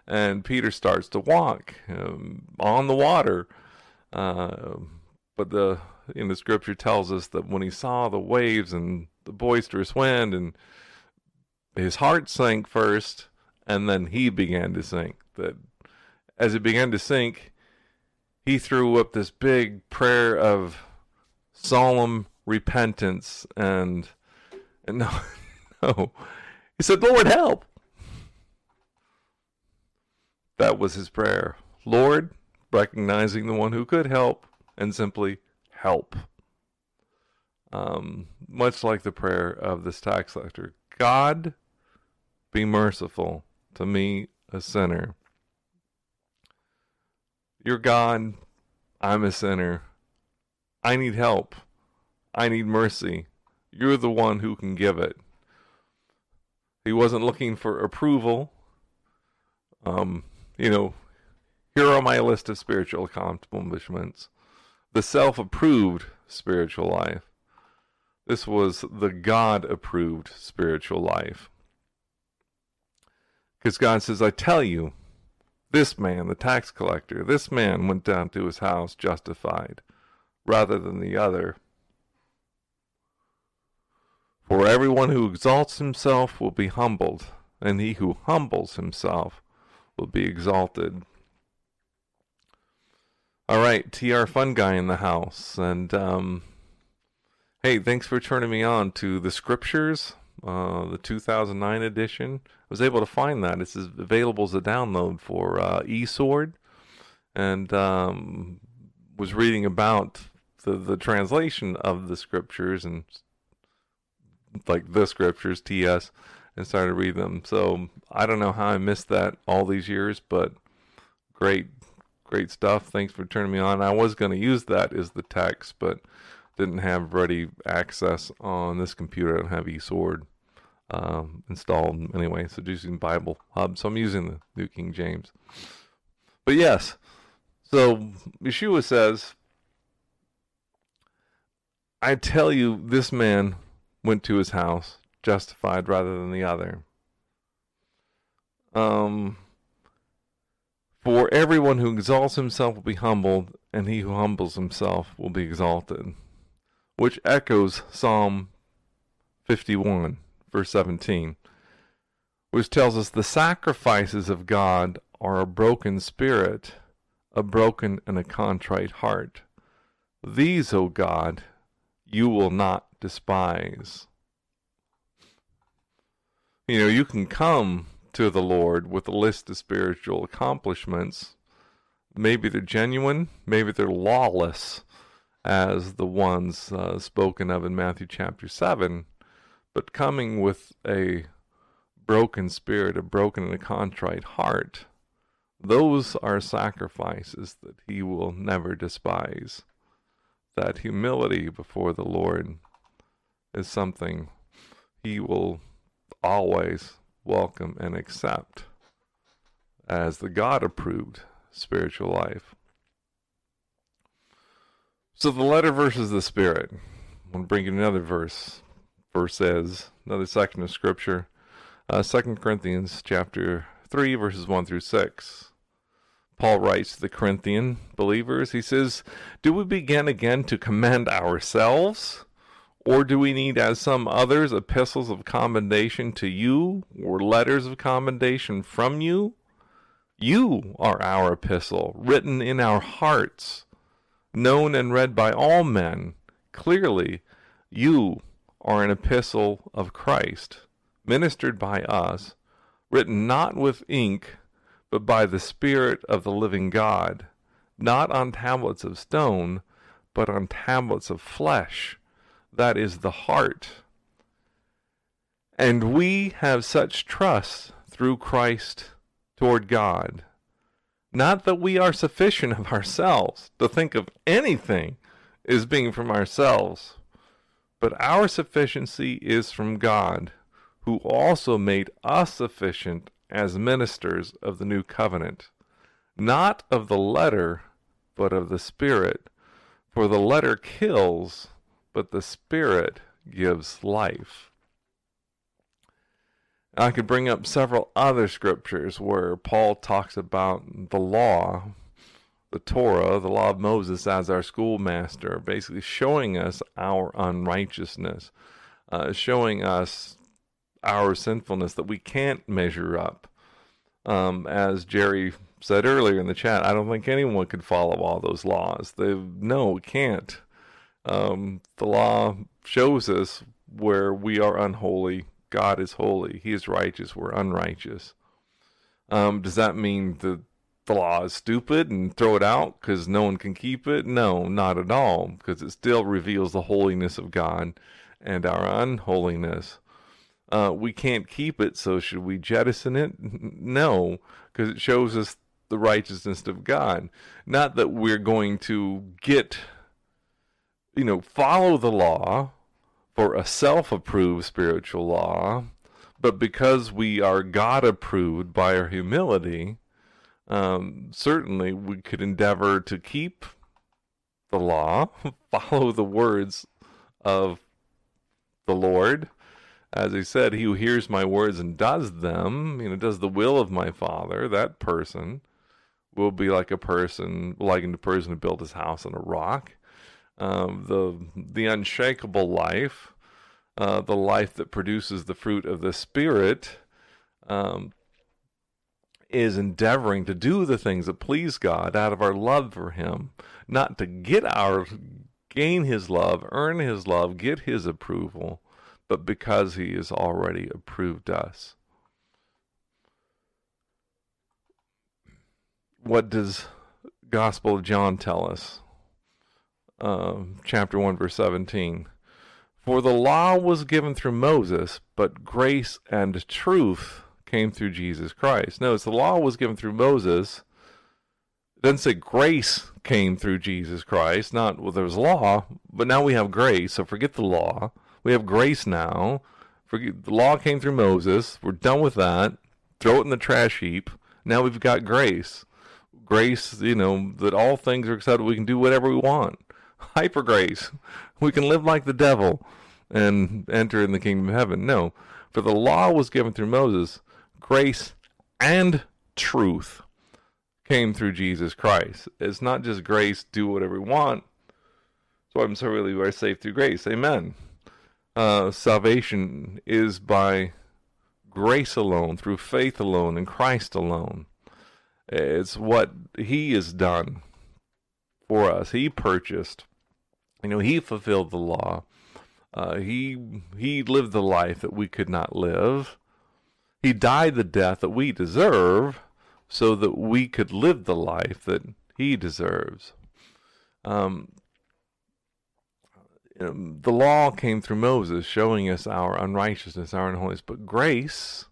And Peter starts to walk um, on the water. Uh, but the in the scripture tells us that when he saw the waves and the boisterous wind, and his heart sank first, and then he began to sink. That as it began to sink, he threw up this big prayer of solemn repentance and and no, no. He said, Lord, help. That was his prayer. Lord, recognizing the one who could help and simply help. Um, much like the prayer of this tax collector God, be merciful to me, a sinner. You're God. I'm a sinner. I need help. I need mercy. You're the one who can give it. He wasn't looking for approval. Um, you know, here are my list of spiritual accomplishments. The self approved spiritual life. This was the God approved spiritual life. Because God says, I tell you, this man, the tax collector, this man went down to his house justified rather than the other. For everyone who exalts himself will be humbled, and he who humbles himself will be exalted. All right, TR Fun Guy in the house. And um, hey, thanks for turning me on to the scriptures, uh, the 2009 edition. I was able to find that. It's available as a download for uh, eSword. And um, was reading about the, the translation of the scriptures and like the scriptures, TS, and started reading them. So I don't know how I missed that all these years, but great, great stuff. Thanks for turning me on. I was going to use that as the text, but didn't have ready access on this computer. I don't have eSword um, installed anyway, so just using Bible Hub. So I'm using the New King James. But yes, so Yeshua says, I tell you, this man went to his house justified rather than the other. Um, for everyone who exalts himself will be humbled, and he who humbles himself will be exalted. Which echoes Psalm 51, verse 17, which tells us the sacrifices of God are a broken spirit, a broken and a contrite heart. These, O God, you will not despise. You know, you can come to the Lord with a list of spiritual accomplishments. Maybe they're genuine, maybe they're lawless, as the ones uh, spoken of in Matthew chapter 7. but coming with a broken spirit, a broken and a contrite heart, those are sacrifices that he will never despise. That humility before the Lord is something he will always welcome and accept as the God approved spiritual life. So the letter versus the spirit. I'm going to bring you another verse. Verse says, another section of scripture, uh, 2 Corinthians chapter 3, verses 1 through 6. Paul writes to the Corinthian believers, he says, Do we begin again to commend ourselves? Or do we need, as some others, epistles of commendation to you, or letters of commendation from you? You are our epistle, written in our hearts, known and read by all men. Clearly, you are an epistle of Christ, ministered by us, written not with ink, but by the Spirit of the living God, not on tablets of stone, but on tablets of flesh, that is the heart. And we have such trust through Christ toward God. Not that we are sufficient of ourselves to think of anything as being from ourselves, but our sufficiency is from God, who also made us sufficient as ministers of the new covenant, not of the letter, but of the Spirit. For the letter kills, but the Spirit gives life. I could bring up several other scriptures where Paul talks about the law, the Torah, the law of Moses as our schoolmaster, basically showing us our unrighteousness, uh, showing us our sinfulness that we can't measure up. Um, as Jerry said earlier in the chat, I don't think anyone could follow all those laws. They no, can't. Um, the law shows us where we are unholy. God is holy. He is righteous. We're unrighteous. Um, does that mean the the law is stupid and throw it out because no one can keep it? No, not at all, because it still reveals the holiness of God and our unholiness uh, we can't keep it, so should we jettison it? No, because it shows us the righteousness of God. Not that we're going to get, you know, follow the law for a self approved spiritual law, but because we are God approved by our humility, um, certainly we could endeavor to keep the law, follow the words of the Lord as he said, he who hears my words and does them, you know, does the will of my Father, that person will be like a person, like a person who built his house on a rock. Um, the the unshakable life, uh, the life that produces the fruit of the Spirit, um, is endeavoring to do the things that please God out of our love for Him, not to get our gain His love, earn His love, get His approval but because he has already approved us. What does Gospel of John tell us? Uh, chapter 1, verse 17. For the law was given through Moses, but grace and truth came through Jesus Christ. Notice the law was given through Moses. It doesn't say grace came through Jesus Christ. Not well, there was law, but now we have grace. So forget the law. We have grace now. the law came through Moses. We're done with that. Throw it in the trash heap. Now we've got grace. Grace, you know, that all things are accepted. We can do whatever we want. Hyper grace. We can live like the devil and enter in the kingdom of heaven. No, for the law was given through Moses. Grace and truth came through Jesus Christ. It's not just grace, do whatever we want. So I'm so really we're saved through grace. Amen uh, salvation is by grace alone, through faith alone, in Christ alone. It's what He has done for us. He purchased. You know, He fulfilled the law. Uh, he He lived the life that we could not live. He died the death that we deserve, so that we could live the life that He deserves. Um, um, the law came through Moses, showing us our unrighteousness, our unholiness, but grace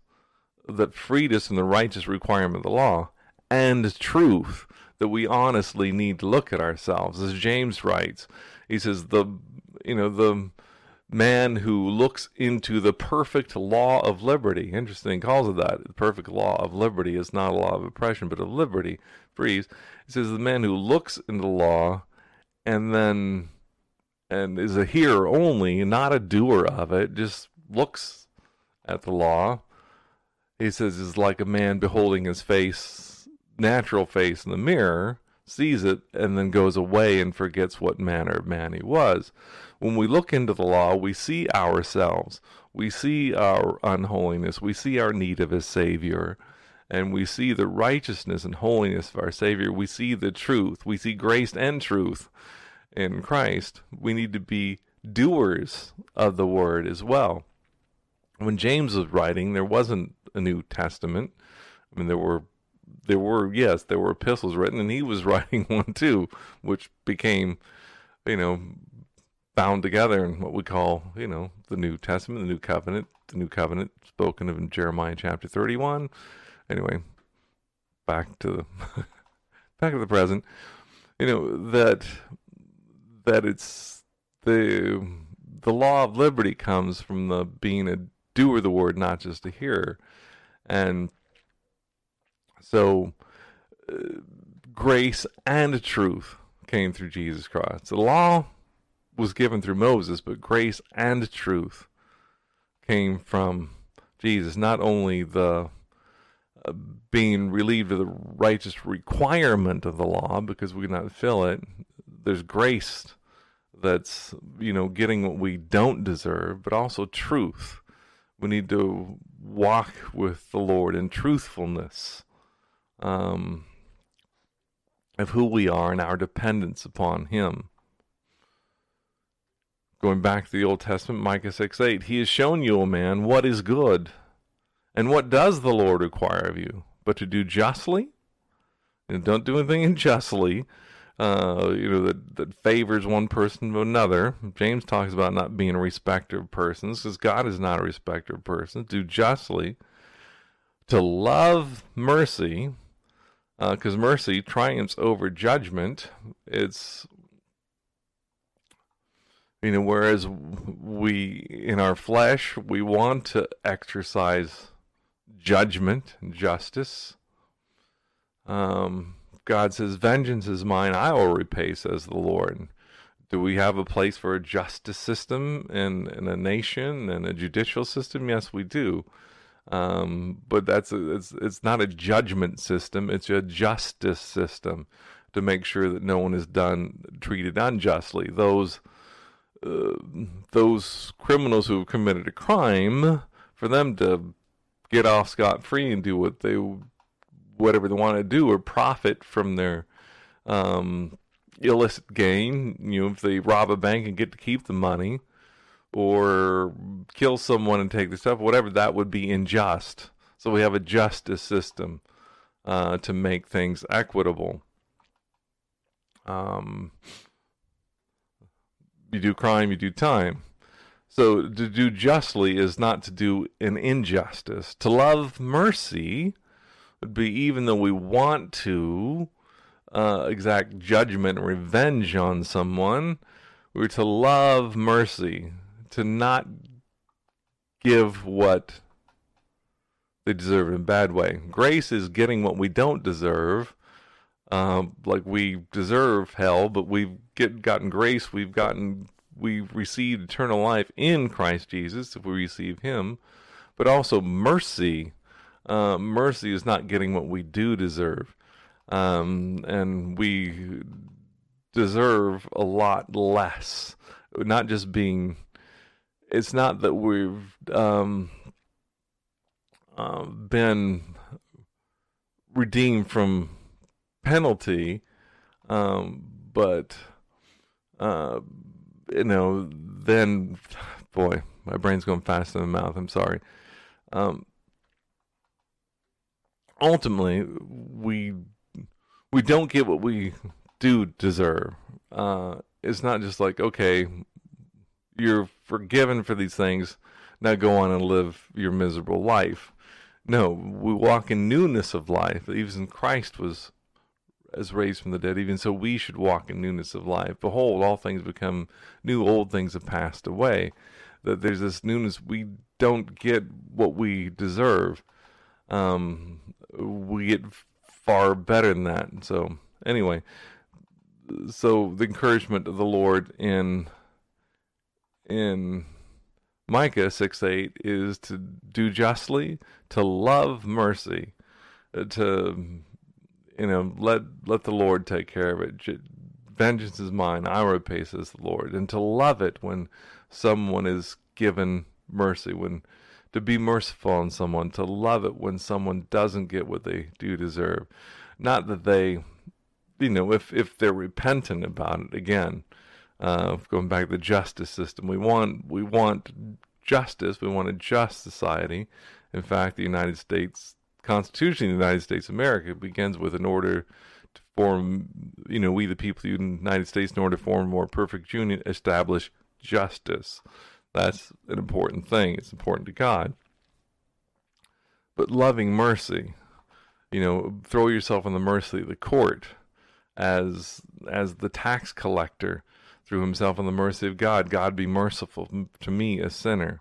that freed us from the righteous requirement of the law and truth that we honestly need to look at ourselves. As James writes, he says, the you know, the man who looks into the perfect law of liberty. Interesting, calls it that. The perfect law of liberty is not a law of oppression, but of liberty, frees. He says the man who looks into the law and then and is a hearer only, not a doer of it, just looks at the law. He says is like a man beholding his face, natural face in the mirror, sees it, and then goes away and forgets what manner of man he was. When we look into the law, we see ourselves, we see our unholiness, we see our need of a Savior, and we see the righteousness and holiness of our Savior. We see the truth, we see grace and truth in Christ. We need to be doers of the Word as well. When James was writing, there wasn't a New Testament. I mean, there were there were yes, there were epistles written, and he was writing one too, which became, you know, bound together in what we call, you know, the New Testament, the New Covenant, the New Covenant spoken of in Jeremiah chapter 31. Anyway, back to the back to the present. You know that that it's the the law of liberty comes from the being a doer of the word, not just a hearer, and so uh, grace and truth came through Jesus Christ. The law was given through Moses, but grace and truth came from Jesus. Not only the uh, being relieved of the righteous requirement of the law because we cannot fill it. There's grace that's you know getting what we don't deserve, but also truth. We need to walk with the Lord in truthfulness um, of who we are and our dependence upon Him. Going back to the Old Testament, Micah 6 8, He has shown you, O man, what is good. And what does the Lord require of you? But to do justly? And don't do anything unjustly, uh, you know, that, that favors one person to another. James talks about not being a respecter of persons, because God is not a respecter of persons. Do justly. To love mercy, because uh, mercy triumphs over judgment. It's you know, whereas we in our flesh we want to exercise judgment and justice. Um, God says, "Vengeance is mine; I will repay," says the Lord. Do we have a place for a justice system in, in a nation and a judicial system? Yes, we do. Um, but that's a, it's it's not a judgment system; it's a justice system to make sure that no one is done treated unjustly. Those uh, those criminals who have committed a crime, for them to get off scot free and do what they whatever they want to do or profit from their um, illicit gain. You know, if they rob a bank and get to keep the money or kill someone and take the stuff, whatever, that would be unjust. So we have a justice system uh, to make things equitable. Um, you do crime, you do time. So to do justly is not to do an injustice. To love mercy would be even though we want to uh, exact judgment and revenge on someone, we're to love mercy to not give what they deserve in a bad way. Grace is getting what we don't deserve. Um, like we deserve hell, but we've get gotten grace. We've gotten we've received eternal life in Christ Jesus if we receive Him. But also mercy. Uh, mercy is not getting what we do deserve, um, and we deserve a lot less. Not just being it's not that we've um, uh, been redeemed from penalty, um, but uh, you know, then, boy, my brain's going fast in the mouth. I'm sorry. Um, ultimately, we we don't get what we do deserve. Uh, it's not just like okay, you're forgiven for these things. Now go on and live your miserable life. No, we walk in newness of life. Even Christ was as raised from the dead, even so we should walk in newness of life. Behold, all things become new, old things have passed away. That there's this newness. We don't get what we deserve. Um, we get far better than that. So anyway, so the encouragement of the Lord in in Micah 6 8 is to do justly, to love mercy, uh, to you know let let the Lord take care of it. Vengeance is mine; I repay, says the Lord, and to love it when someone is given mercy, when to be merciful on someone, to love it when someone doesn't get what they do deserve. Not that they, you know, if if they're repentant about it again. Uh, going back to the justice system, we want we want justice. We want a just society. In fact, the United States Constitution of the United States of America begins with an order to form, you know, we the people of the United States, in order to form a more perfect union, establish justice. That's an important thing. It's important to God. But loving mercy, you know, throw yourself on the mercy of the court as as the tax collector threw himself on the mercy of God. God be merciful to me, a sinner.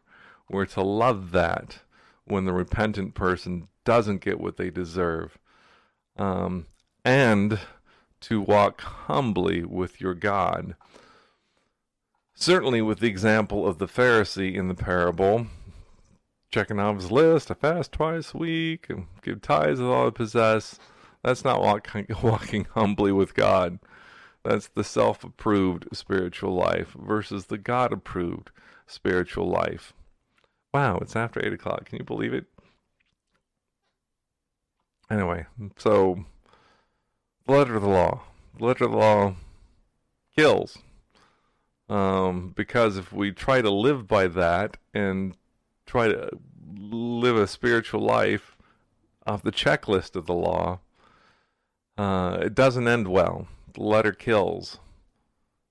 We're to love that when the repentant person doesn't get what they deserve. Um, and to walk humbly with your God. Certainly, with the example of the Pharisee in the parable, checking off his list, I fast twice a week and give tithes of all I possess. That's not walking, walking humbly with God. That's the self approved spiritual life versus the God approved spiritual life. Wow, it's after 8 o'clock. Can you believe it? Anyway, so the letter of the law. The letter of the law kills. Um, because if we try to live by that and try to live a spiritual life off the checklist of the law, uh, it doesn't end well. The letter kills.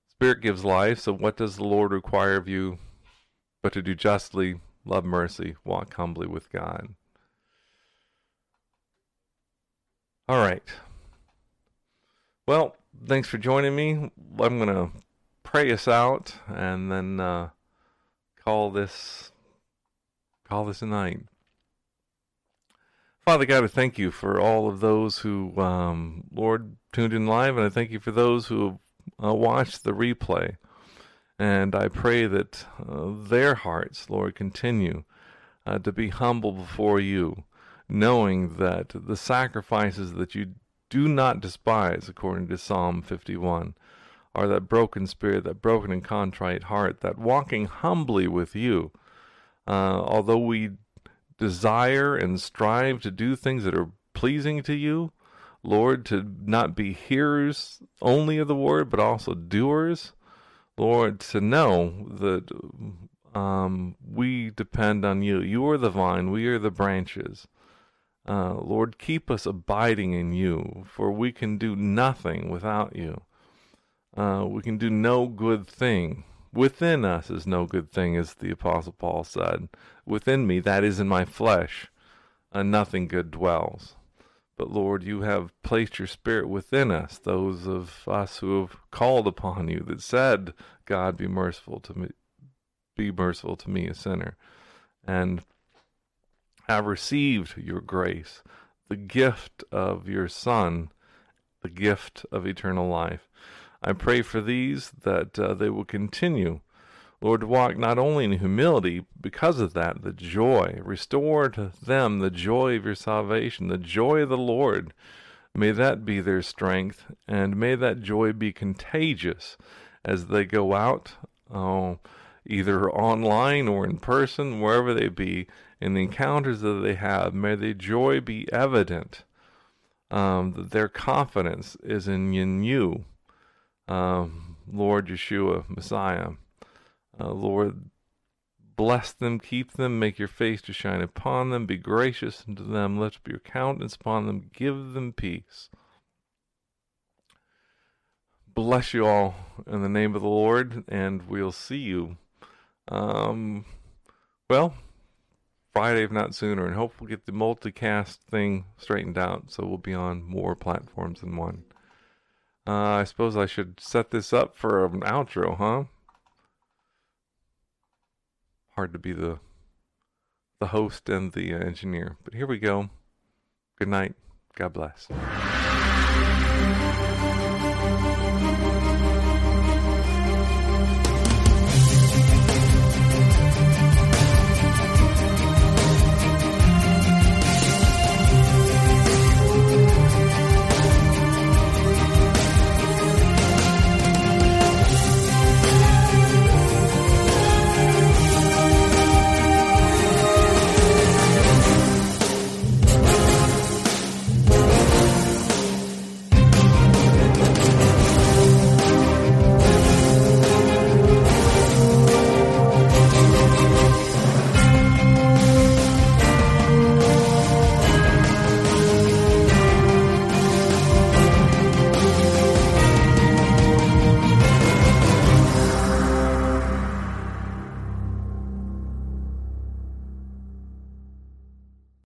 Spirit gives life, so what does the Lord require of you but to do justly, love mercy, walk humbly with God? All right. Well, thanks for joining me. I'm going to pray us out and then uh, call this call this a night. Father God, I thank you for all of those who, um, Lord, tuned in live, and I thank you for those who have uh, watched the replay. And I pray that uh, their hearts, Lord, continue uh, to be humble before you, knowing that the sacrifices that you do not despise, according to Psalm 51, are that broken spirit, that broken and contrite heart, that walking humbly with you. Uh, although we desire and strive to do things that are pleasing to you, Lord, to not be hearers only of the word, but also doers. Lord, to know that um, we depend on you. You are the vine, we are the branches. Uh, Lord, keep us abiding in you, for we can do nothing without you. Uh, we can do no good thing Within us is no good thing, as the Apostle Paul said. Within me, that is in my flesh, and nothing good dwells. But Lord, you have placed your Spirit within us, those of us who have called upon you, that said, God, be merciful to me, be merciful to me, a sinner, and have received your grace, the gift of your Son, the gift of eternal life. I pray for these that uh, they will continue, Lord, walk not only in humility, because of that, the joy. Restore to them the joy of your salvation, the joy of the Lord. May that be their strength, and may that joy be contagious as they go out, oh, either online or in person, wherever they be, in the encounters that they have. May the joy be evident, um, that their confidence is in, in you um, Lord Yeshua, Messiah. Uh, Lord, bless them, keep them, make your face to shine upon them, be gracious unto them, lift up your countenance upon them, give them peace. Bless you all in the name of the Lord, and we'll see you. Um, well, Friday, if not sooner, and hopefully get the multicast thing straightened out so we'll be on more platforms than one. Uh, I suppose I should set this up for an outro, huh? hard to be the the host and the uh, engineer. But here we go. Good night. God bless.